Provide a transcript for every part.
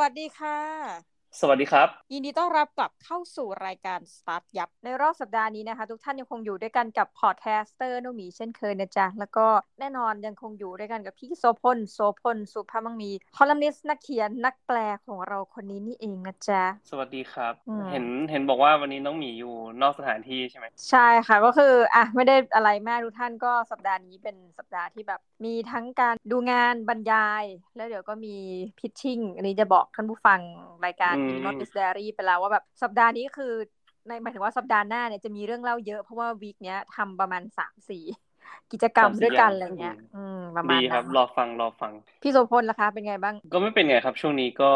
สวัสดีค่ะ สวัสดีครับ ยินดีต้อนรับกลับเข้าสู่รายการ StartYup ในรอบสัปดาห์นี้นะคะ ทุกท่านยังคงอยู่ด้วยกันกับพอดแคสเตอร์นุมีเช่นเคยนะจ๊ะ แล้วก็แน่นอนยังคงอยู่ด้วยกันกับพี่โสภณโสภณสุภาพมังมีคอลัมนิสต์นักเขียนนักแปลของเราคนนี้นี่เองนะจ๊ะ สวัสดีครับอืมเห็นเห็นบอกว่าวันนี้น้องหมีอยู่นอกสถานที่ใช่ไหมใช่ค่ะก็คืออะไม่ได้อะไรมากทุกท่านก็สัปดาห์นี้เป็นสัปดาห์ที่แบบมีทั้งการดูงานบรรยาย แล้วเดี๋ยวก็มี pitching อันนี้จะบอกท่านผู้ฟังรายการ Minimal Biz Diary ไปแล้วว่าแบบสัปดาห์นี้คือในหมายถึงว่าสัปดาห์หน้าเนี่ยจะมีเรื่องเล่าเยอะเพราะว่า week เนี้ยทำประมาณสามสี่กิจกรรมด้วยกันอะไรเงี้ย อืม ประมาณดีครันั้บนรอฟัง รอฟัง พี่โสพลล่ะคะ เป็นไงบ้าง ก็ไม่เป็นไงครับ ช่วงนี้ก็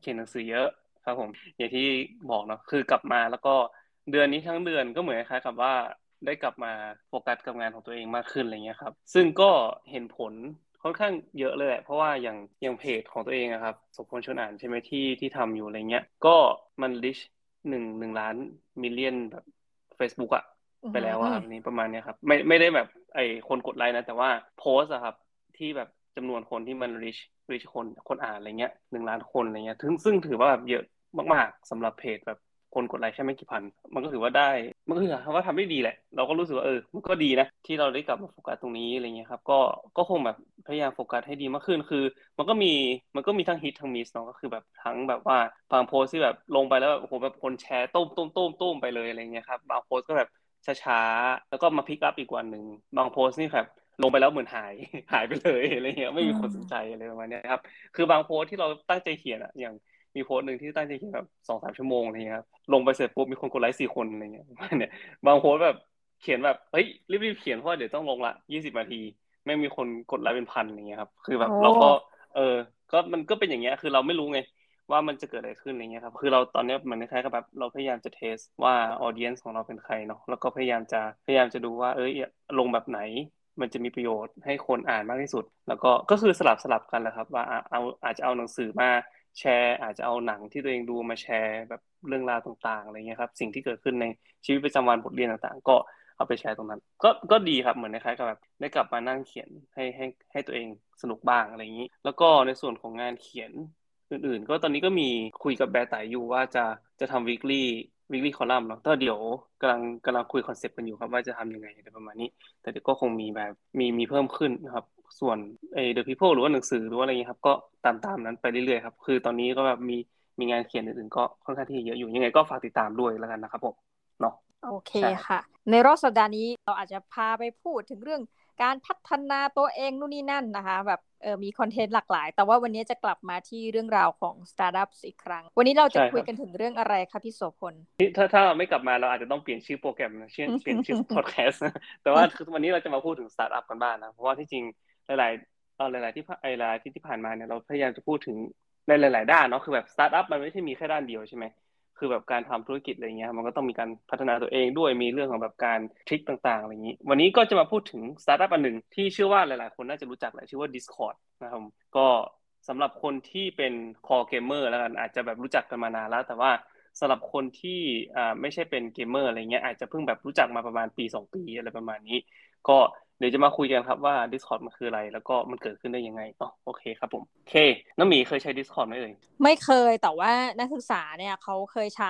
เขียนหนังสือเยอะครับผม อย่างที่บอกเนาะ คือกลับมาแล้วก็เดือนนี้ทั้งเดือนก็เหมือนคล้ายๆกับว่าได้กลับมาโฟกัสกับงานของตัวเองมากขึ้นอะไรเงี้ยครับ ซึ่งก็เห็นผล ค่อนข้างเยอะเลยแหละเพราะว่าอย่างอย่างเพจของตัวเองอะครับสมพลชวนอ่านใช่ไหมที่ที่ทำอยู่อะไรเงี้ย ก็มัน reach หนึ่งหนึ่งล้าน million แบบ Facebook อะไปแล้วอะครับนี่ประมาณเนี้ยครับ ไม่ไม่ได้แบบไอคนกดไลค์นะ แต่ว่าโพสอะครับ ที่แบบจำนวนคนที่มัน reach reach คนคนอ่านอะไรเงี้ยหนึ่งล้านคนอะไรเงี้ยถึงซึ่งถือว่าแบบเยอะมากๆสำหรับเพจแบบ คนกดไลค์แค่ไม่กี่พัน มันก็ถือว่าได้ มันก็ถือว่าทำได้ดีแหละ เราก็รู้สึกว่าเออ มันก็ดีนะ ที่เราได้กลับมาโฟกัสตรงนี้อะไรเงี้ยครับ ก็ ก็คงแบบพยายามโฟกัสให้ดีมากขึ้น คือ มันก็มี มันก็มีทั้งฮิตทั้ง miss เนาะ ก็คือแบบทั้งแบบว่าบางโพสที่แบบลงไปแล้วแบบโอ้โหแบบคนแชร์ต้มต้มต้มต้มไปเลยอะไรเงี้ยครับ บางโพสก็แบบช้าๆ แล้วก็มา pick up อีกวันหนึ่ง บางโพสนี่ครับลงไปแล้วเหมือนหายหายไปเลยอะไรเงี้ยไม่มีคนสนใจอะไรประมาณนี้ครับ คือบางโพสที่เราตั้งใจเขียนอะอย่าง มีโพสต์หนึ่งที่ตั้งใจเขียนแบบสองสามชั่วโมงอะไรเงี้ยครับลงไปเสร็จปุ๊บมีคนกดไลค์สี่คนอะไรเงี้ยประมาณเนี่ยบางโพสต์แบบเขียนแบบเฮ้ยรีบๆเขียนเพราะว่าเดี๋ยวต้องลงละยี่สิบนาที ไม่มีคนกดไลค์เป็นพันอะไรเงี้ยครับ คือแบบโอ้เราก็ เออ ก็มันก็เป็นอย่างเงี้ยคือเราไม่รู้ไงว่ามันจะเกิดอะไรขึ้นอะไรเงี้ยครับ คือเราตอนเนี้ยมันคล้ายๆกับแบบเราพยายามจะเทสว่าออเดียนของเราเป็นใครเนาะ แล้วก็พยายามจะพยายามจะดูว่าเอ้ยลงแบบไหน มันจะมีประโยชน์ให้คนอ่านมากที่สุด แล้วก็ก็คือสลับสลับกันแหละครับ ว่าอะเอาอาจจะเอาหนังสือมา แชร์อาจจะเอาหนังที่ตัวเองดูมาแชร์แบบเรื่องราวต่างๆอะไรเงี้ยครับ สิ่งที่เกิดขึ้นในชีวิตประจำวันบทเรียนต่างๆ ก็เอาไปแชร์ตรงนั้น ก็ก็ดีครับเหมือนคล้ายๆกับแบบได้กลับมานั่งเขียนให้ให้ให้ตัวเองสนุกบ้างอะไรอย่างนี้ แล้วก็ในส่วนของงานเขียนอื่นๆ ก็ตอนนี้ก็มีคุยกับแบไต๋อยู่ว่าจะจะทำ weekly weekly column เนาะแต่เดี๋ยวกำลังกำลังคุยคอนเซปต์กันอยู่ครับว่าจะทำยังไงอะไรประมาณนี้ แต่เดี๋ยวก็คงมีแบบมีมีเพิ่มขึ้นนะครับ ส่วนเอ The People หรือว่าหนังสือหรือว่าอะไรเงี้ยครับก็ตามตามนั้นไปเรื่อยๆครับคือตอนนี้ก็แบบมีมีงานเขียนอื่นๆก็ค่อนข้างที่จะเยอะอยู่ยังไงก็ฝากติดตามด้วยแล้วกันนะครับผมเนาะโอเคใช่ค่ะ ในรอบสัปดาห์นี้เราอาจจะพาไปพูดถึงเรื่องการพัฒนาตัวเองนู่นนี่นั่นนะคะ แบบเออมีคอนเทนต์หลากหลาย แต่ว่าวันนี้จะกลับมาที่เรื่องราวของ Startups อีกครั้ง วันนี้เราจะใช่ครับคุยกันถึงเรื่องอะไรคะพี่โสพลถ้าถ้าเราไม่กลับมาเราอาจจะต้องเปลี่ยนชื่อโปรแกรมนะชื่อเปลี่ยนชื่อพอดแคสต์นะแต่ว่าคือวันนี้เราจะมาพูดถึงสตาร์ทอัพกันบ้างนะ เพราะว่าที่จริง หลายๆเออหลาย ๆ ที่ผ่านไอหลายที่ที่ผ่านมาเนี่ยเราพยายามจะพูดถึงในหลาย ๆ ด้านเนาะคือแบบสตาร์ทอัพมันไม่ใช่มีแค่ด้านเดียวใช่ไหมคือแบบการทำธุรกิจอะไรเงี้ยมันก็ต้องมีการพัฒนาตัวเองด้วยมีเรื่องของแบบการ trick ต่างๆอะไรอย่างนี้ วันนี้ก็จะมาพูดถึงสตาร์ทอัพอันหนึ่งที่เชื่อว่าหลายๆ คนน่าจะรู้จักแหละชื่อว่า Discord นะครับก็สำหรับคนที่เป็นคอเกมเมอร์แล้วกันอาจจะแบบรู้จักกันมานานแล้ว แต่ว่าสำหรับคนที่อ่าไม่ใช่เป็นเกมเมอร์อะไรเงี้ยอาจจะเพิ่งแบบรู้จักมาประมาณปีสองปีอะไรประมาณนี้ ก็ เดี๋ยวจะมาคุยกันครับว่า Discord มันคืออะไร แล้วก็มันเกิดขึ้นได้ยังไงอ๋อโอเคครับผมโอเคน้องหมีเคยใช้ Discord ไหมเอ่ยไม่เคยแต่ว่านักศึกษาเนี่ยเขาเคยใช้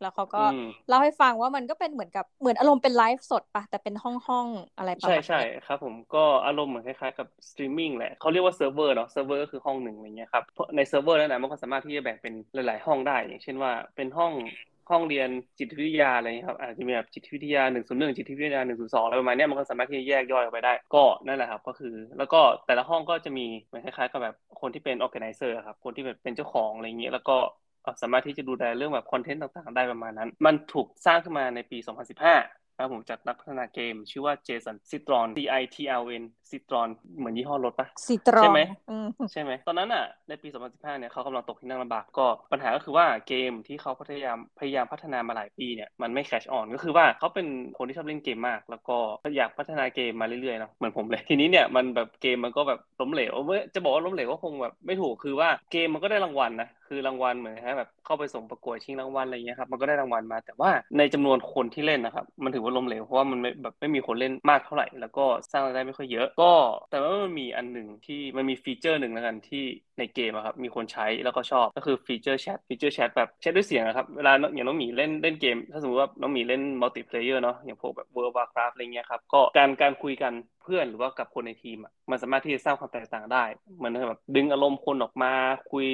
แล้วเขาก็อืมเล่าให้ฟังว่ามันก็เป็นเหมือนกับเหมือนอารมณ์เป็นไลฟ์สดปะแต่เป็นห้องห้องๆอะไรประใช่มาณใช่เนี้ยครับผมก็อารมณ์เหมือนคล้ายๆกับสตรีมมิ่งแหละเขาเรียกว่าเซิร์ฟเวอร์เนาะเซิร์ฟเวอร์ก็คือห้องหนึ่งอะไรเงี้ยครับเพราะในเซิร์ฟเวอร์นั้นนะมันก็สามารถที่จะแบ่งเป็นหลาย ๆ ห้องได้อย่างเช่นว่าเป็นห้อง ห้องเรียนจิตวิทยาอะไรเงี้ครับอาจจะมีแบบจิตวิทยาหนึ่งศูนย์หนึ่งจิตวิทยาหนึ่งศูนย์สองอะไรประมาณนี้มันก็สามารถที่จะแยกย่อยออกไปได้ก็นั่นแหละครับก็คือ แล้วก็แต่ละห้องก็จะมีเหมือนคล้ายๆกับแบบคนที่เป็น organizer อะครับคนที่แบบเป็นเจ้าของอะไรเงี้ยแล้วก็สามารถที่จะดูแลเรื่องแบบคอนเทนต์ต่างๆ ได้ประมาณนั้น มันถูกสร้างขึ้นมาในปี 2015นะ ครับผมจากนักพัฒนาเกม ชื่อว่าเจสันซิตรอน C I T L N ซิตรอนเหมือนยี่ห้อรถปะซีตรอใช่นไหมอืมใช่ไหมตอนนั้นอะในปี 2015 เนี่ยเขากำลังตกที่นั่งลำบากก็ปัญหาก็คือว่าเกมที่เขาพยายามพยายามพัฒนามาหลายปีเนี่ยมันไม่แคชออนก็คือว่าเขาเป็นคนที่ชอบเล่นเกมมาก แล้วก็อยากพัฒนาเกมมาเรื่อยๆเนาะเหมือนผมเลยทีนี้เนี่ยมันแบบเกมมันก็แบบล้มเหลวไม่จะบอกว่าล้มเหลวก็คงแบบไม่ถูกคือว่าเกมมันก็ได้รางวัลนะ คือรางวัลเหมือนฮะแบบเข้าไปส่งประกวดชิงรางวัลอะไรเงี้ยครับมันก็ได้รางวัลมา แต่ว่าในจำนวนคนที่เล่นนะครับมันถือว่าล้มเหลวเพราะว่ามันไม่แบบไม่มีคนเล่นมากเท่าไหร่ แล้วก็สร้างรายได้ไม่ค่อยเยอะ ก็แต่ว่ามันมีอันหนึ่งที่มันมีฟีเจอร์หนึ่งแล้วกันที่ในเกมครับมีคนใช้แล้วก็ชอบก็คือฟีเจอร์แชทฟีเจอร์แชทแบบแชทด้วยเสียงครับเวลาอย่างน้องหมีเล่นเล่นเกม ถ้าสมมติว่าน้องหมีเล่น multiplayer เนาะอย่างพวกแบบ World of Warcraft อะไรเงี้ยครับก็การการคุยกัน เพื่อนหรือว่ากับคนในทีมอะมันสามารถที่จะสร้างความแตกต่างได้เหมือนแบบดึงอารมณ์คนออกมาคุย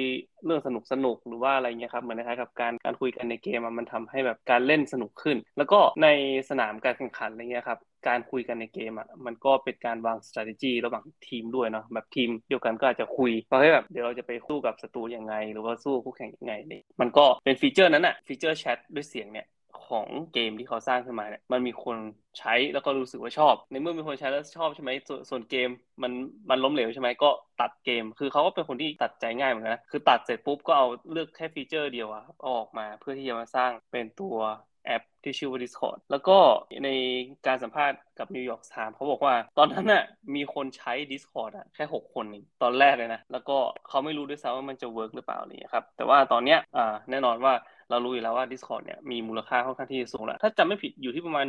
เรื่องสนุกสนุกหรือว่าอะไรเงี้ยครับเหมือนคล้ายกับการการคุยกันในเกมมันทำให้แบบการเล่นสนุกขึ้น แล้วก็ในสนามการแข่งขันอะไรเงี้ยครับการคุยกันในเกมอะมันก็เป็นการวาง strategy ระหว่างทีมด้วยเนาะแบบทีมเดียวกันก็อาจจะคุยว่าให้แบบเดี๋ยวเราจะไปสู้กับศัตรูยังไง หรือว่าสู้คู่แข่งยังไงเนี่ยมันก็เป็นฟีเจอร์นั้นอะฟีเจอร์แชทด้วยเสียงเนี่ย ของเกมที่เขาสร้างขึ้นมาเนี่ยมันมีคนใช้แล้วก็รู้สึกว่าชอบ ในเมื่อมีคนใช้แล้วชอบใช่ไหมส่วนเกมมันมันล้มเหลวใช่ไหมก็ตัดเกม คือเขาก็เป็นคนที่ตัดใจง่ายเหมือนกันนะคือตัดเสร็จปุ๊บก็เอาเลือกแค่ฟีเจอร์เดียวอะออกมาเพื่อที่จะมาสร้างเป็นตัวแอปที่ชื่อว่า Discord แล้วก็ในการสัมภาษณ์กับนิวยอร์กไทม์เขาบอกว่า ตอนนั้นน่ะมีคนใช้ Discord อะแค่ 6 คนเองตอนแรกเลยนะ แล้วก็เขาไม่รู้ด้วยซ้ำว่ามันจะ work หรือเปล่านี่ครับ แต่ว่าตอนเนี้ยอ่าแน่นอนว่า เรารู้อยู่แล้วว่า Discord เนี่ยมีมูลค่าค่อนข้างที่สูงแล้ว ถ้าจำไม่ผิดอยู่ที่ประมาณ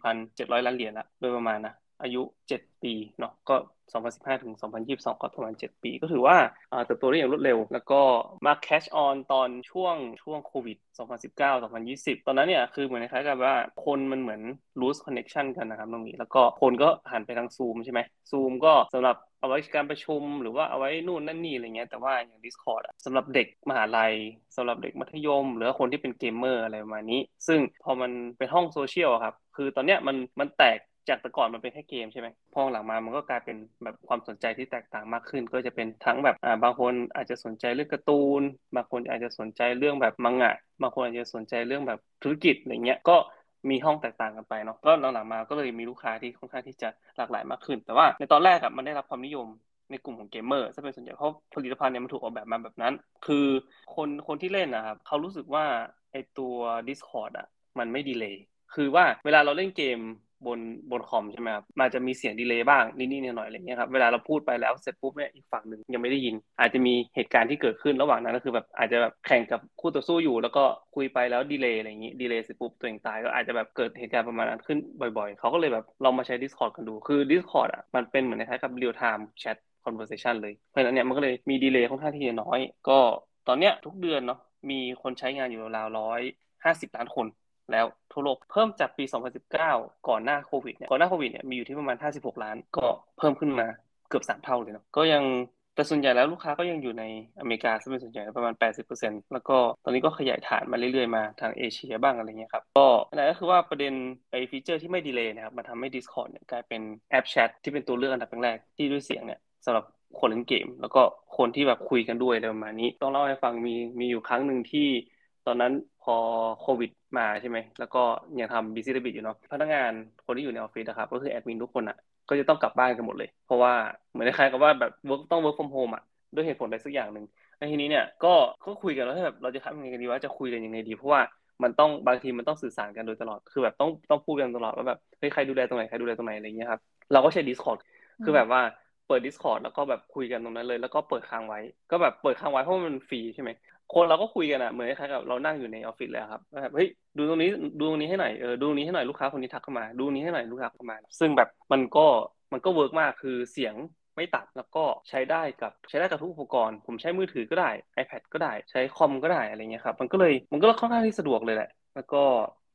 14,700 ล้านเหรียญละโดยประมาณนะอายุ 7 ปีเนาะก็ 2015 ถึง 2022 ก็ประมาณ 7 ปี ก็ถือว่าเติบโตได้อย่างรวดเร็ว แล้วก็มาแคชออนตอนช่วงช่วงโควิด 2019 2020 ตอนนั้นเนี่ย คือเหมือนคล้ายกับว่าคนมันเหมือน lose connection กันนะครับตรงนี้ แล้วก็คนก็หันไปทางซูมใช่ไหมซูมก็สำหรับ เอาไว้การประชุมหรือว่าเอาไว้นู่นนั่นนี่อะไรเงี้ยแต่ว่าอย่าง Discord อะสำหรับเด็กมหาลัยสำหรับเด็กมัธยม หรือคนที่เป็นเกมเมอร์อะไรประมาณนี้ ซึ่งพอมันเป็นห้องโซเชียลครับ คือตอนเนี้ยมันมันแตกจากแต่ก่อนมันเป็นแค่เกมใช่ไหมพอหลังมามันก็กลายเป็นแบบความสนใจที่แตกต่างมากขึ้น ก็จะเป็นทั้งแบบอ่าบางคนอาจจะสนใจเรื่องการ์ตูน บางคนอาจจะสนใจเรื่องแบบมังงะ บางคนอาจจะสนใจเรื่องแบบธุรกิจอะไรเงี้ย ก็ มีห้องแตกต่างกันไปเนาะก็หลังๆมาก็เลยมีลูกค้าที่ค่อนข้างที่จะหลากหลายมากขึ้น แต่ว่าในตอนแรกอะมันได้รับความนิยมในกลุ่มของเกมเมอร์ซะเป็นส่วนใหญ่เพราะผลิตภัณฑ์เนี่ยมันถูกออกแบบมาแบบนั้น คือคนคนที่เล่นนะครับเขารู้สึกว่าไอตัว Discord อะมันไม่ดีเลยคือว่าเวลาเราเล่นเกม บนบนคอมใช่ไหมครับมันจะมีเสียงดีเลย์บ้างนิดๆหน่อยๆอะไรเงี้ยครับเวลาเราพูดไปแล้วเสร็จปุ๊บเนี่ยอีกฝั่งหนึ่งยังไม่ได้ยิน อาจจะมีเหตุการณ์ที่เกิดขึ้นระหว่างนั้นก็คือแบบอาจจะแบบแข่งกับคู่ต่อสู้อยู่ แล้วก็คุยไปแล้วดีเลย์อะไรอย่างนี้ดีเลย์เสร็จปุ๊บตัวเองตายก็อาจจะแบบเกิดเหตุการณ์ประมาณนั้นขึ้นบ่อยๆ เขาก็เลยแบบลองมาใช้ Discord กันดูคือ Discord อะมันเป็นเหมือนคล้ายกับ real time chat conversation เลยเพราะฉะนั้นเนี่ยมันก็เลยมีดีเลย์ค่อนข้างที่จะน้อย ก็ตอนเนี้ยทุกเดือนเนาะมีคนใช้งานอยู่ราวร้อยห้าสิบล้านคน แล้วทั่วโลกเพิ่มจากปี 2019 ก่อนหน้าโควิดเนี่ยก่อนหน้าโควิดเนี่ยมีอยู่ที่ประมาณ 56 ล้าน ก็เพิ่มขึ้นมาเกือบ 3 เท่าเลยเนาะก็ยังแต่ส่วนใหญ่แล้วลูกค้าก็ยังอยู่ในอเมริกาซะเป็นส่วนใหญ่ประมาณ 80%แล้วก็ตอนนี้ก็ขยายฐานมาเรื่อยๆ มาทางเอเชียบ้างอะไรเงี้ยครับ ก็นั่นก็คือว่าประเด็นไอ้ฟีเจอร์ที่ไม่ delay นะครับมาทำให้ Discord เนี่ยกลายเป็นแอปแชทที่เป็นตัวเลือกอันดับแรกที่ด้วยเสียงเนี่ยสำหรับคนเล่นเกม แล้วก็คนที่แบบคุยกันด้วยอะไรประมาณนี้ ต้องเล่าให้ฟังมีมีอยู่ครั้งหนึ่งที่ตอนนั้น พอโควิดมาใช่ไหม แล้วก็ยังทำบิซิเดบิตอยู่เนาะ พนักงานคนที่อยู่ในออฟฟิศนะครับ ก็คือแอดมินทุกคนอะ ก็จะต้องกลับบ้านกันหมดเลย เพราะว่าเหมือนคล้ายกับว่าแบบ work ต้อง work from home อะ ด้วยเหตุผลใดสักอย่างหนึ่งในทีนี้เนี่ย ก็ก็คุยกันแล้วแบบเราจะทำยังไงกันดีว่าจะคุยกันยังไงดี เพราะว่ามันต้องบางทีมันต้องสื่อสารกันโดยตลอด คือแบบต้องต้องพูดกันตลอดว่าแบบเฮ้ยใครดูแลตรงไหนใครดูแลตรงไหนอะไรเงี้ยครับ เราก็ใช้ Discord คือแบบว่าเปิด Discord แล้วก็แบบคุยกันตรงนั้นเลย แล้วก็เปิดค้างไว้ ก็แบบเปิดค้างไว้เพราะมันฟรีใช่ไหม คนเราก็คุยกันอะเหมือนคล้ายกับเรานั่งอยู่ในออฟฟิศเลยครับแบบเฮ้ยดูตรงนี้ดูตรงนี้ให้หน่อยเออดูตรงนี้ให้หน่อยลูกค้าคนนี้ทักเข้ามา ดูนี้ให้หน่อยลูกค้าเข้ามา ซึ่งแบบมันก็มันก็ work มากคือเสียงไม่ตัดแล้วก็ใช้ได้กับใช้ได้กับทุกอุปกรณ์ ผมใช้มือถือก็ได้ iPad ก็ได้ใช้คอมก็ได้อะไรเงี้ยครับมันก็เลยมันก็ค่อนข้างที่สะดวกเลยแหละ แล้วก็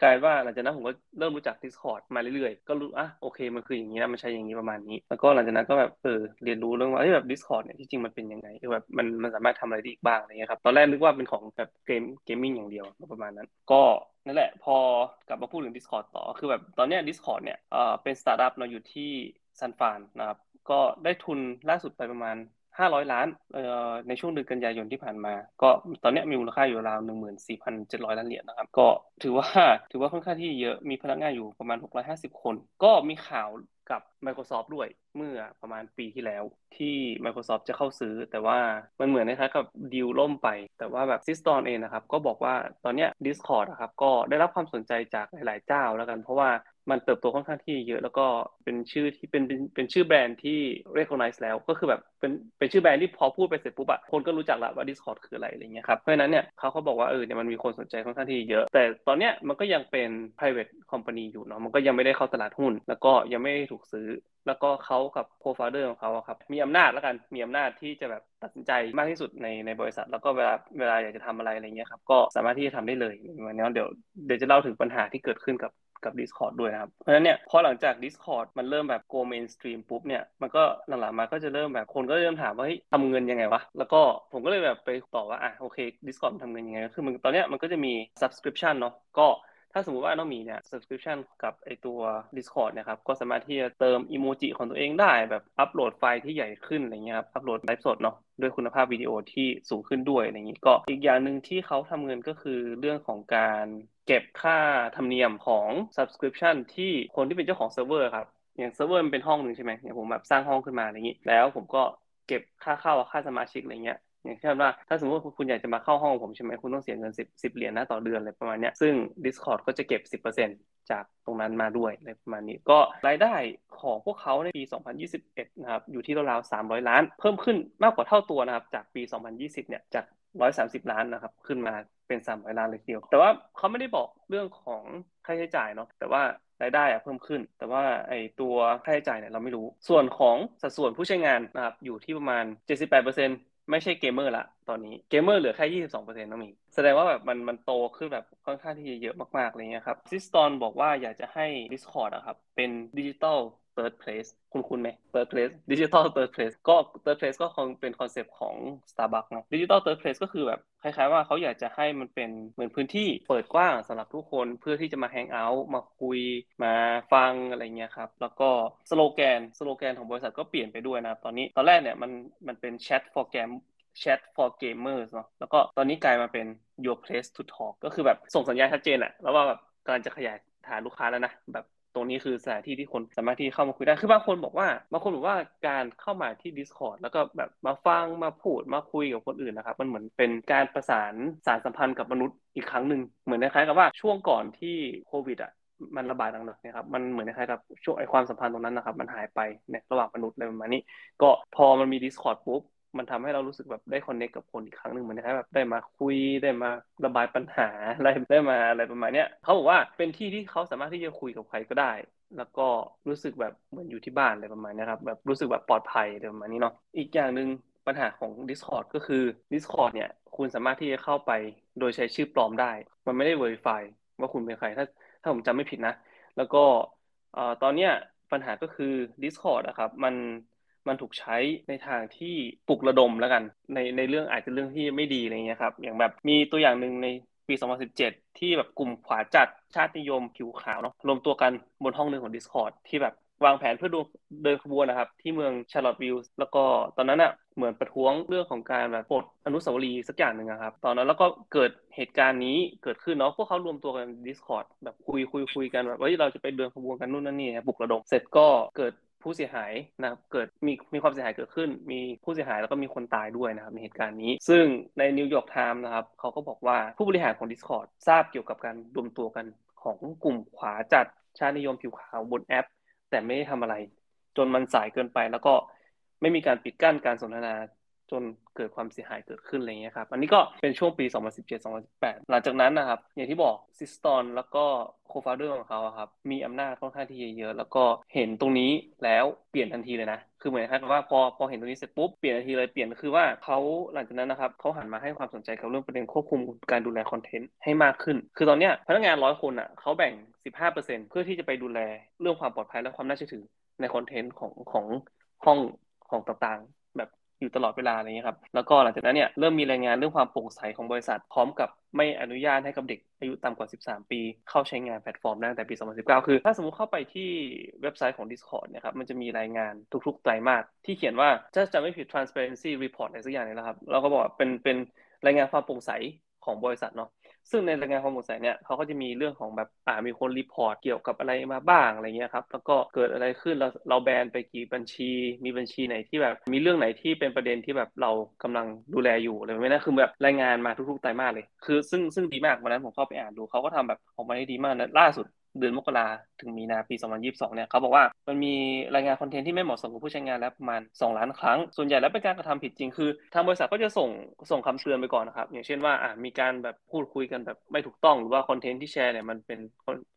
กลายว่าหลังจากนั้นผมก็เริ่มรู้จัก Discord มาเรื่อยๆ ก็รู้อะโอเคมันคืออย่างนี้นะมันใช้อย่างนี้ประมาณนี้ แล้วก็หลังจากนั้นก็แบบเออเรียนรู้เรื่องว่าที่แบบ Discord เนี่ยที่จริงมันเป็นยังไงคือแบบมันมันสามารถทำอะไรได้อีกบ้างอะไรเงี้ยครับตอนแรกนึกว่าเป็นของแบบเกม gaming อย่างเดียวประมาณนั้น ก็นั่นแหละพอกลับมาพูดถึง Discord ต่อคือแบบตอนนี้ Discord เนี่ยเออเป็นสตาร์ทอัพเราอยู่ที่ซันฟานนะครับก็ได้ทุนล่าสุดไปประมาณ ห้าร้อยล้านในช่วงเดือนกันยายนที่ผ่านมา ก็ตอนนี้มีมูลค่าอยู่ราวหนึ่งหมื่นสี่พันเจ็ดร้อยล้านเหรียญนะครับ ก็ถือว่าถือว่าค่อนข้างที่เยอะมีพนักงานอยู่ประมาณหกร้อยห้าสิบคน ก็มีข่าวกับ Microsoft ด้วยเมื่อประมาณปีที่แล้วที่ Microsoft จะเข้าซื้อ แต่ว่ามันเหมือนนะครับกับดีลล่มไป แต่ว่าแบบซิสตอนเองนะครับ ก็บอกว่าตอนนี้ Discord นะครับก็ได้รับความสนใจจากหลายๆเจ้าแล้วกัน เพราะว่า มันเติบโตค่อนข้างที่เยอะแล้วก็เป็นชื่อที่เป็นเป็นชื่อแบรนด์ที่ recognize แล้วก็คือแบบเป็นเป็นชื่อแบรนด์ที่พอพูดไปเสร็จปุ๊บอะคนก็รู้จักละว่า Discord คืออะไรอะไรเงี้ยครับเพราะฉะนั้นเนี่ยเขาเขาบอกว่าเออเนี่ยมันมีคนสนใจค่อนข้างที่เยอะ แต่ตอนเนี้ยมันก็ยังเป็น private company อยู่เนาะมันก็ยังไม่ได้เข้าตลาดหุ้น แล้วก็ยังไม่ถูกซื้อ แล้วก็เขากับโคฟาเดอร์ของเขาครับมีอำนาจแล้วกันมีอำนาจที่จะแบบตัดสินใจมากที่สุดในในบริษัท แล้วก็เวลาเวลาอยากจะทำอะไรอะไรเงี้ยครับก็สามารถที่จะทำได้เลยวันนี้เดี๋ยวเดี๋ยวจะเล่าถึงปัญหาที่เกิดขึ้นกับ กับ Discord ด้วยนะครับ เพราะฉะนั้นเนี่ยพอหลังจาก Discord มันเริ่มแบบ go mainstream ปุ๊บเนี่ยมันก็หลังๆมาก็จะเริ่มแบบคนก็เริ่มถามว่าเฮ้ยทำเงินยังไงวะ แล้วก็ผมก็เลยแบบไปตอบว่าอะโอเค Discord ทำเงินยังไงคือมันตอนเนี้ยมันก็จะมี subscription เนาะก็ ถ้าสมมติว่าน้องมีเนี่ย subscription กับไอตัว Discord นะครับ ก็สามารถที่จะเติมอีโมจิของตัวเองได้ แบบอัปโหลดไฟล์ที่ใหญ่ขึ้นอะไรเงี้ยครับ อัปโหลดไลฟ์สดเนาะ ด้วยคุณภาพวิดีโอที่สูงขึ้นด้วยอะไรอย่างนี้ก็อีกอย่างหนึ่งที่เขาทำเงินก็คือเรื่องของการเก็บค่าธรรมเนียมของ subscription ที่คนที่เป็นเจ้าของเซิร์ฟเวอร์ครับ อย่างเซิร์ฟเวอร์มันเป็นห้องหนึ่งใช่ไหมอย่างผมแบบสร้างห้องขึ้นมาอะไรอย่างนี้ แล้วผมก็เก็บค่าเข้าค่าสมาชิกอะไรเงี้ย อย่างเช่นว่าถ้าสมมติว่าคุณอยากจะมาเข้าห้องผมใช่ไหมคุณต้องเสียเงิน10 10เหรียญนะต่อเดือนอะไรประมาณนี้ซึ่ง Discord ก็จะเก็บ10%จากตรงนั้นมาด้วยอะไรประมาณนี้ ก็รายได้ของพวกเขาในปี 2021 นะครับอยู่ที่ราวๆ 300 ล้าน เพิ่มขึ้นมากกว่าเท่าตัวนะครับจากปี 2020 เนี่ยจาก 130 ล้านนะครับขึ้นมาเป็น 300 ล้านเลยทีเดียว แต่ว่าเขาไม่ได้บอกเรื่องของค่าใช้จ่ายเนาะแต่ว่ารายได้อะเพิ่มขึ้น แต่ว่าไอตัวค่าใช้จ่ายเนี่ยเราไม่รู้ ส่วนของสัดส่วนผู้ใช้งานนะครับอยู่ที่ประมาณ 78% ไม่ใช่เกมเมอร์ละตอนนี้เกมเมอร์เหลือแค่22%น้องหมีแสดงว่าแบบมันมันโตขึ้นแบบค่อนข้างที่จะเยอะมากๆเลยเนี่ยครับ Citron บอกว่าอยากจะให้ Discord อะครับเป็นดิจิตอล third place คุ้นคุ้นไหม third place digital third place ก็ third place ก็คงเป็นคอนเซปต์ของ Starbucks นะ digital third place ก็คือแบบคล้ายๆว่าเขาอยากจะให้มันเป็นเหมือนพื้นที่เปิดกว้างสำหรับทุกคนเพื่อที่จะมาแฮงเอาท์มาคุยมาฟังอะไรเงี้ยครับ แล้วก็สโลแกนสโลแกนของบริษัทก็เปลี่ยนไปด้วยนะตอนนี้ตอนแรกเนี่ยมันมันเป็น chat for game chat for gamers เนาะแล้วก็ตอนนี้กลายมาเป็น your place to talk ก็คือแบบส่งสัญญาณชัดเจนอะแล้วว่าแบบกำลังจะขยายฐานลูกค้าแล้วนะ แบบ ตรงนี้คือสถานที่ที่คนสามารถที่เข้ามาคุยได้ คือบางคนบอกว่าบางคนบอกว่าการเข้ามาที่ Discord แล้วก็แบบมาฟังมาพูดมาคุยกับคนอื่นนะครับ มันเหมือนเป็นการประสานสารสัมพันธ์กับมนุษย์อีกครั้งหนึ่งเหมือนคล้ายๆกับว่าช่วงก่อนที่โควิดอะมันระบาดหนักๆนะครับ มันเหมือนคล้ายกับช่วงไอความสัมพันธ์ตรงนั้นนะครับ มันหายไปในระหว่างมนุษย์อะไรประมาณนี้ ก็พอมันมี Discord ปุ๊บ มันทำให้เรารู้สึกแบบได้คอนเนคกับคนอีกครั้งหนึ่งเหมือนแบบได้มาคุยได้มาระบายปัญหาอะไรได้มาอะไรประมาณนี้เขาบอกว่าเป็นที่ที่เขาสามารถที่จะคุยกับใครก็ได้ แล้วก็รู้สึกแบบเหมือนอยู่ที่บ้านอะไรประมาณนี้ครับแบบรู้สึกแบบปลอดภัยอะไรประมาณนี้เนาะอีกอย่างหนึ่งปัญหาของ Discord ก็คือ Discord เนี่ยคุณสามารถที่จะเข้าไปโดยใช้ชื่อปลอมได้ มันไม่ได้ Verify ว่าคุณเป็นใครถ้าถ้าผมจำไม่ผิดนะ แล้วก็ตอนเนี้ยปัญหาก็คือ Discord อะครับมัน มันถูกใช้ในทางที่ปลุกระดมแล้วกัน ในในเรื่องอาจจะเรื่องที่ไม่ดีอะไรเงี้ยครับ อย่างแบบมีตัวอย่างหนึ่งในปี 2017 ที่แบบกลุ่มขวาจัดชาตินิยมผิวขาวเนาะรวมตัวกันบนห้องหนึ่งของ Discord ที่แบบวางแผนเพื่อดูเดินขบวนนะครับ ที่เมืองชาร์ลอตวิลส์แล้วก็ตอนนั้นอะเหมือนประท้วงเรื่องของการแบบปลดอนุสาวรีย์สักอย่างหนึ่งครับ ตอนนั้นแล้วก็เกิดเหตุการณ์นี้เกิดขึ้นเนาะพวกเขารวมตัวกัน Discord แบบคุยคุยคุยกันแบบว่าเราจะไปเดินขบวนกันนู่นนั่นนี่ปลุกระดมเสร็จก็เกิด ผู้เสียหายนะครับเกิดมีมีความเสียหายเกิดขึ้น มีผู้เสียหายแล้วก็มีคนตายด้วยนะครับในเหตุการณ์นี้ ซึ่งในนิวยอร์กไทม์นะครับเขาก็บอกว่าผู้บริหารของ Discord ทราบเกี่ยวกับการรวมตัวกันของกลุ่มขวาจัดชาตินิยมผิวขาวบนแอป แต่ไม่ได้ทำอะไร จนมันสายเกินไปแล้วก็ไม่มีการปิดกั้นการสนทนา จนเกิดความเสียหายเกิดขึ้นอะไรเงี้ยครับ อันนี้ก็เป็นช่วงปี 2017-2018 หลังจากนั้นนะครับ อย่างที่บอก Citron แล้วก็ co-founder ของเขาครับ มีอำนาจค่อนข้างที่เยอะ แล้วก็เห็นตรงนี้แล้วเปลี่ยนทันทีเลยนะ คือเหมือนกับว่าพอพอเห็นตรงนี้เสร็จปุ๊บเปลี่ยนทันทีเลย เปลี่ยนคือว่าเขาหลังจากนั้นนะครับเขาหันมาให้ความสนใจกับเรื่องประเด็นควบคุมการดูแลคอนเทนต์ให้มากขึ้น คือตอนเนี้ยพนักงานร้อยคนอะเขาแบ่ง 15%เพื่อที่จะไปดูแลเรื่องความปลอดภัยและความน่าเชื่อถือในคอนเทนต์ของของห้องของต่างๆ อยู่ตลอดเวลาอะไรเงี้ยครับ แล้วก็หลังจากนั้นเนี่ยเริ่มมีรายงานเรื่องความโปร่งใสของบริษัทพร้อมกับไม่อนุญาตให้กับเด็กอายุต่ำกว่า 13 ปี เข้าใช้งานแพลตฟอร์มตั้งแต่ปี 2019 คือ ถ้าสมมติเข้าไปที่เว็บไซต์ของ Discord นะครับมันจะมีรายงานทุกๆ ไตรมาสที่เขียนว่าจะจะไม่ผิด transparency report อะไรสักอย่างนี่แหละครับเราก็บอกเป็นเป็นรายงานความโปร่งใสของบริษัทเนาะ ซึ่งในรายงานความโปร่งใสเนี่ยเขาก็จะมีเรื่องของแบบอ่ามีคนรีพอร์ตเกี่ยวกับอะไรมาบ้างอะไรเงี้ยครับแล้วก็เกิดอะไรขึ้นเราเราแบนไปกี่บัญชี มีบัญชีไหนที่แบบมีเรื่องไหนที่เป็นประเด็นที่แบบเรากำลังดูแลอยู่อะไรไม่นะคือแบบรายงานมาทุกๆไตรมาสเลย คือซึ่งซึ่งดีมากวันนั้นผมเข้าไปอ่านดูเขาก็ทำแบบออกมาได้ดีมากนะล่าสุด เดือนมกราถึงมีนาปี 2022 เนี่ยเขาบอกว่ามันมีรายงานคอนเทนต์ที่ไม่เหมาะสมกับผู้ใช้งานแล้วประมาณ 2 ล้านครั้ง ส่วนใหญ่แล้วเป็นการกระทำผิดจริง คือ ทางบริษัทก็จะส่งส่งคำเตือนไปก่อนนะครับ อย่างเช่นว่าอ่ามีการแบบพูดคุยกันแบบไม่ถูกต้อง หรือว่าคอนเทนต์ที่แชร์เนี่ยมันเป็น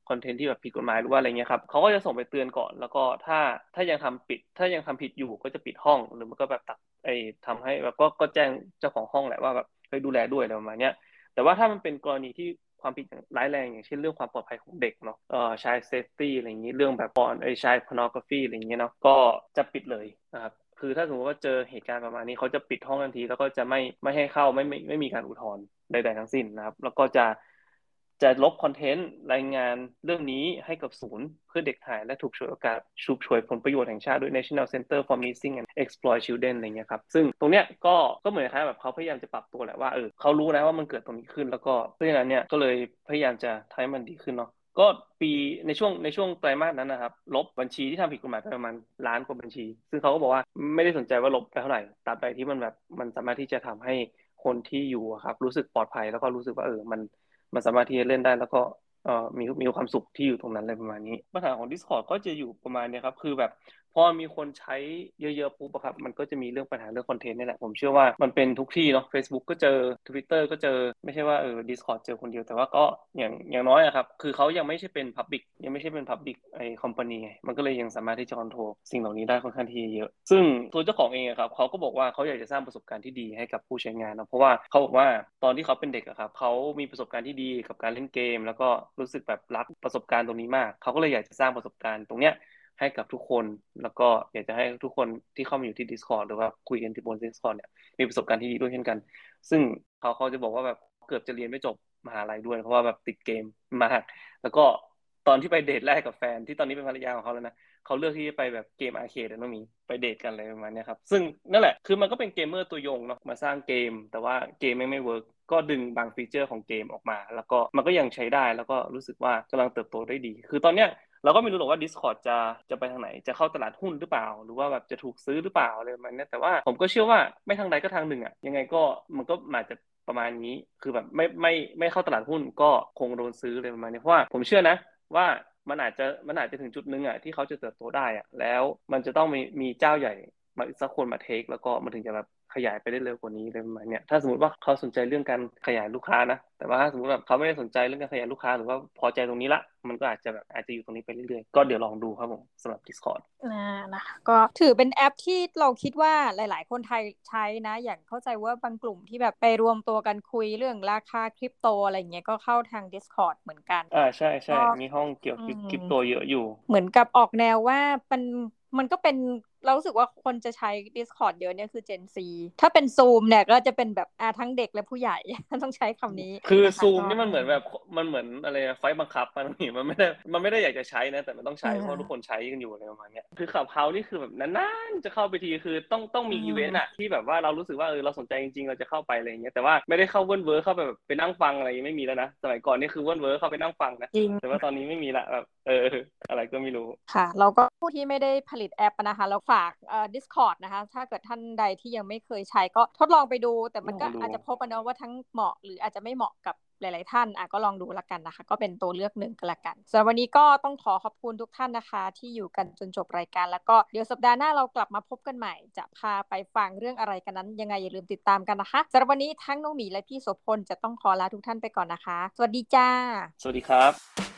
คอนเทนต์ที่แบบผิดกฎหมายหรือว่าอะไรเงี้ยครับเขาก็จะส่งไปเตือนก่อน แล้วก็ถ้าถ้ายังทำปิด ถ้ายังทำผิดอยู่ก็จะปิดห้อง หรือมันก็แบบตักไอ้ทำให้แบบก็ก็แจ้งเจ้าของห้องแหละว่าแบบไปดูแลด้วยอะไรประมาณเนี้ยแต่ว่าถ้ามันเป็นกรณีที่ ความผิดร้ายแรงอย่างเช่นเรื่องความปลอดภัยของเด็กเนาะเอ่อ child safety อะไรอย่างนี้เรื่องแบบ porn ไอ child pornography อะไรอย่างเงี้ยเนาะก็จะปิดเลยนะครับคือถ้าสมมติว่าเจอเหตุการณ์ประมาณนี้เขาจะปิดห้องทันที แล้วก็จะไม่ไม่ให้เข้าไม่ไม่ไม่มีการอุทธรณ์ใดๆทั้งสิ้นนะครับ แล้วก็จะ จะลบคอนเทนต์รายงานเรื่องนี้ให้กับศูนย์ เพื่อเด็กหายและถูกช่วยโอกาสชุบช่วยผลประโยชน์แห่งชาติด้วย National Center for Missing and Exploited Children อะไรเงี้ยครับ ซึ่งตรงเนี้ยก็ก็เหมือนคล้ายแบบเขาพยายามจะปรับตัวแหละว่าเออเขารู้นะว่ามันเกิดตรงนี้ขึ้น แล้วก็เพราะฉะนั้นเนี่ยก็เลยพยายามจะทำให้มันดีขึ้นเนาะก็ปีในช่วงในช่วงไตรมาสนั้นนะครับ ลบบัญชีที่ทำผิดกฎหมายไปประมาณล้านกว่าบัญชี ซึ่งเขาก็บอกว่าไม่ได้สนใจว่าลบไปเท่าไหร่ตราบใดที่มันแบบมันสามารถที่จะทำให้คนที่อยู่ครับรู้สึกปลอดภัยแล้วก็รู้สึกว่าเออมัน มันสามารถที่จะเล่นได้แล้วก็เอ่อมีมีความสุขที่อยู่ตรงนั้นเลยประมาณนี้ปัญหาของ Discord ก็จะอยู่ประมาณนี้ครับ คือแบบ พอมีคนใช้เยอะๆปุ๊บครับมันก็จะมีเรื่องปัญหาเรื่องคอนเทนต์นี่แหละ ผมเชื่อว่ามันเป็นทุกที่เนาะ Facebook ก็เจอ Twitter ก็เจอไม่ใช่ว่าเออ Discord เจอคนเดียวแต่ว่าก็อย่างอย่างน้อยอะครับคือเขายังไม่ใช่เป็น Public ยังไม่ใช่เป็น Public ไอคอมพานีมันก็เลยยังสามารถที่จะคอนโทรลสิ่งเหล่านี้ได้ค่อนข้างที่เยอะ ซึ่งตัวเจ้าของเองครับเขาก็บอกว่าเขาอยากจะสร้างประสบการณ์ที่ดีให้กับผู้ใช้งานนะเพราะว่าเขาบอกว่าตอนที่เขาเป็นเด็กอะครับเขามีประสบการณ์ที่ดีกับการเล่นเกม แล้วก็รู้สึกแบบรักประสบการณ์ตรงนี้มากเขาก็เลยอยากจะสร้างประสบการณ์ตรงเนี้ย ให้กับทุกคน แล้วก็อยากจะให้ทุกคนที่เข้ามาอยู่ที่ Discord หรือว่าคุยกันที่บน Discord เนี่ยมีประสบการณ์ที่ดีด้วยเช่นกัน ซึ่งเขาเขาจะบอกว่าแบบเกือบจะเรียนไม่จบมหาลัยด้วย เพราะว่าแบบติดเกมมาก แล้วก็ตอนที่ไปเดทแรกกับแฟนที่ตอนนี้เป็นภรรยาของเขาแล้วนะเขาเลือกที่จะไปแบบเกมอาร์เคดต้องมีไปเดทกันอะไรประมาณนี้ครับ ซึ่งนั่นแหละคือมันก็เป็นเกมเมอร์ตัวยงเนาะมาสร้างเกม แต่ว่าเกมไม่ไม่เวิร์กก็ดึงบางฟีเจอร์ของเกมออกมา แล้วก็มันก็ยังใช้ได้แล้วก็รู้สึกว่ากำลังเติบโตได้ดี คือตอนเนี้ย เราก็ไม่รู้หรอกว่า Discord จะจะไปทางไหน จะเข้าตลาดหุ้นหรือเปล่า หรือว่าแบบจะถูกซื้อหรือเปล่าอะไรประมาณนี้แต่ว่าผมก็เชื่อว่าไม่ทางใดก็ทางหนึ่งอะยังไงก็มันก็อาจจะประมาณนี้ คือแบบไม่ไม่ไม่เข้าตลาดหุ้นก็คงโดนซื้อเลยประมาณนี้เพราะว่าผมเชื่อนะว่ามันอาจจะมันอาจจะถึงจุดนึงอะที่เขาจะเติบโตได้อะแล้วมันจะต้องมีมีเจ้าใหญ่มาสักคนมาเทคแล้วก็มันถึงจะแบบ ขยายไปได้เร็วกว่านี้เลยประมาณเนี้ยถ้าสมมติว่าเขาสนใจเรื่องการขยายลูกค้านะแต่ว่าถ้าสมมติแบบเขาไม่ได้สนใจเรื่องการขยายลูกค้า หรือว่าพอใจตรงนี้ละ มันก็อาจจะแบบอาจจะอยู่ตรงนี้ไปเรื่อยๆก็เดี๋ยวลองดูครับผมสำหรับ Discord นะนะคะก็ถือเป็นแอปที่เราคิดว่าหลาย ๆ คนไทยใช้นะ อย่างเข้าใจว่าบางกลุ่มที่แบบไปรวมตัวกันคุยเรื่องราคาคริปโตอะไรเงี้ยก็เข้าทาง Discord เหมือนกันอ่าใช่ใช่มีห้องเกี่ยวกับคริปโตเยอะอยู่ เหมือนกับออกแนวว่ามันมันก็เป็นเรารู้สึกว่าคนจะใช้ Discord เยอะเนี่ยคือ Gen Z ถ้าเป็น Zoom เนี่ยก็จะเป็นแบบอาทั้งเด็กและผู้ใหญ่ต้องใช้คำนี้ คือ Zoom นี่มันเหมือนแบบมันเหมือนอะไรไฟต์บังคับมันนี่มันไม่ได้มันไม่ได้อยากจะใช้นะ แต่มันต้องใช้เพราะทุกคนใช้กันอยู่อะไรประมาณนี้คือ Clubhouse นี่คือแบบนานๆจะเข้าไปทีคือต้องต้องมีอีเวนต์อะที่แบบว่าเรารู้สึกว่าเออเราสนใจจริงๆเราจะเข้าไปอะไรอย่างเงี้ยแต่ว่าไม่ได้เข้าเวิร์นเวิร์เข้าไปแบบไปนั่งฟังอะไรไม่มีแล้วนะสมัยก่อนนี่คือเวิร์นเวิร์เข้าไปนั่งฟังนะแต่ว่าตอนนี้ไม่มีละแบบเอออะไรก็ไม่รู้ค่ะ เราก็ผู้ที่ไม่ได้ผลิตแอปนะคะเราฝากเอ่อ Discord นะคะ ถ้าเกิดท่านใดที่ยังไม่เคยใช้ก็ทดลองไปดู แต่มันก็อาจจะพบกันนะว่าทั้งเหมาะหรืออาจจะไม่เหมาะกับหลาย ๆ ท่านอะก็ลองดูละกันนะคะ ก็เป็นตัวเลือกหนึ่งกันละกันสำหรับวันนี้ก็ต้องขอขอบคุณทุกท่านนะคะ ที่อยู่กันจนจบรายการ แล้วก็เดี๋ยวสัปดาห์หน้าเรากลับมาพบกันใหม่ จะพาไปฟังเรื่องอะไรกันนั้นยังไงอย่าลืมติดตามกันนะคะสำหรับวันนี้ทั้งน้องหมีและพี่โสพลจะต้องขอลาทุกท่านไปก่อนนะคะ สวัสดีจ้า สวัสดีครับ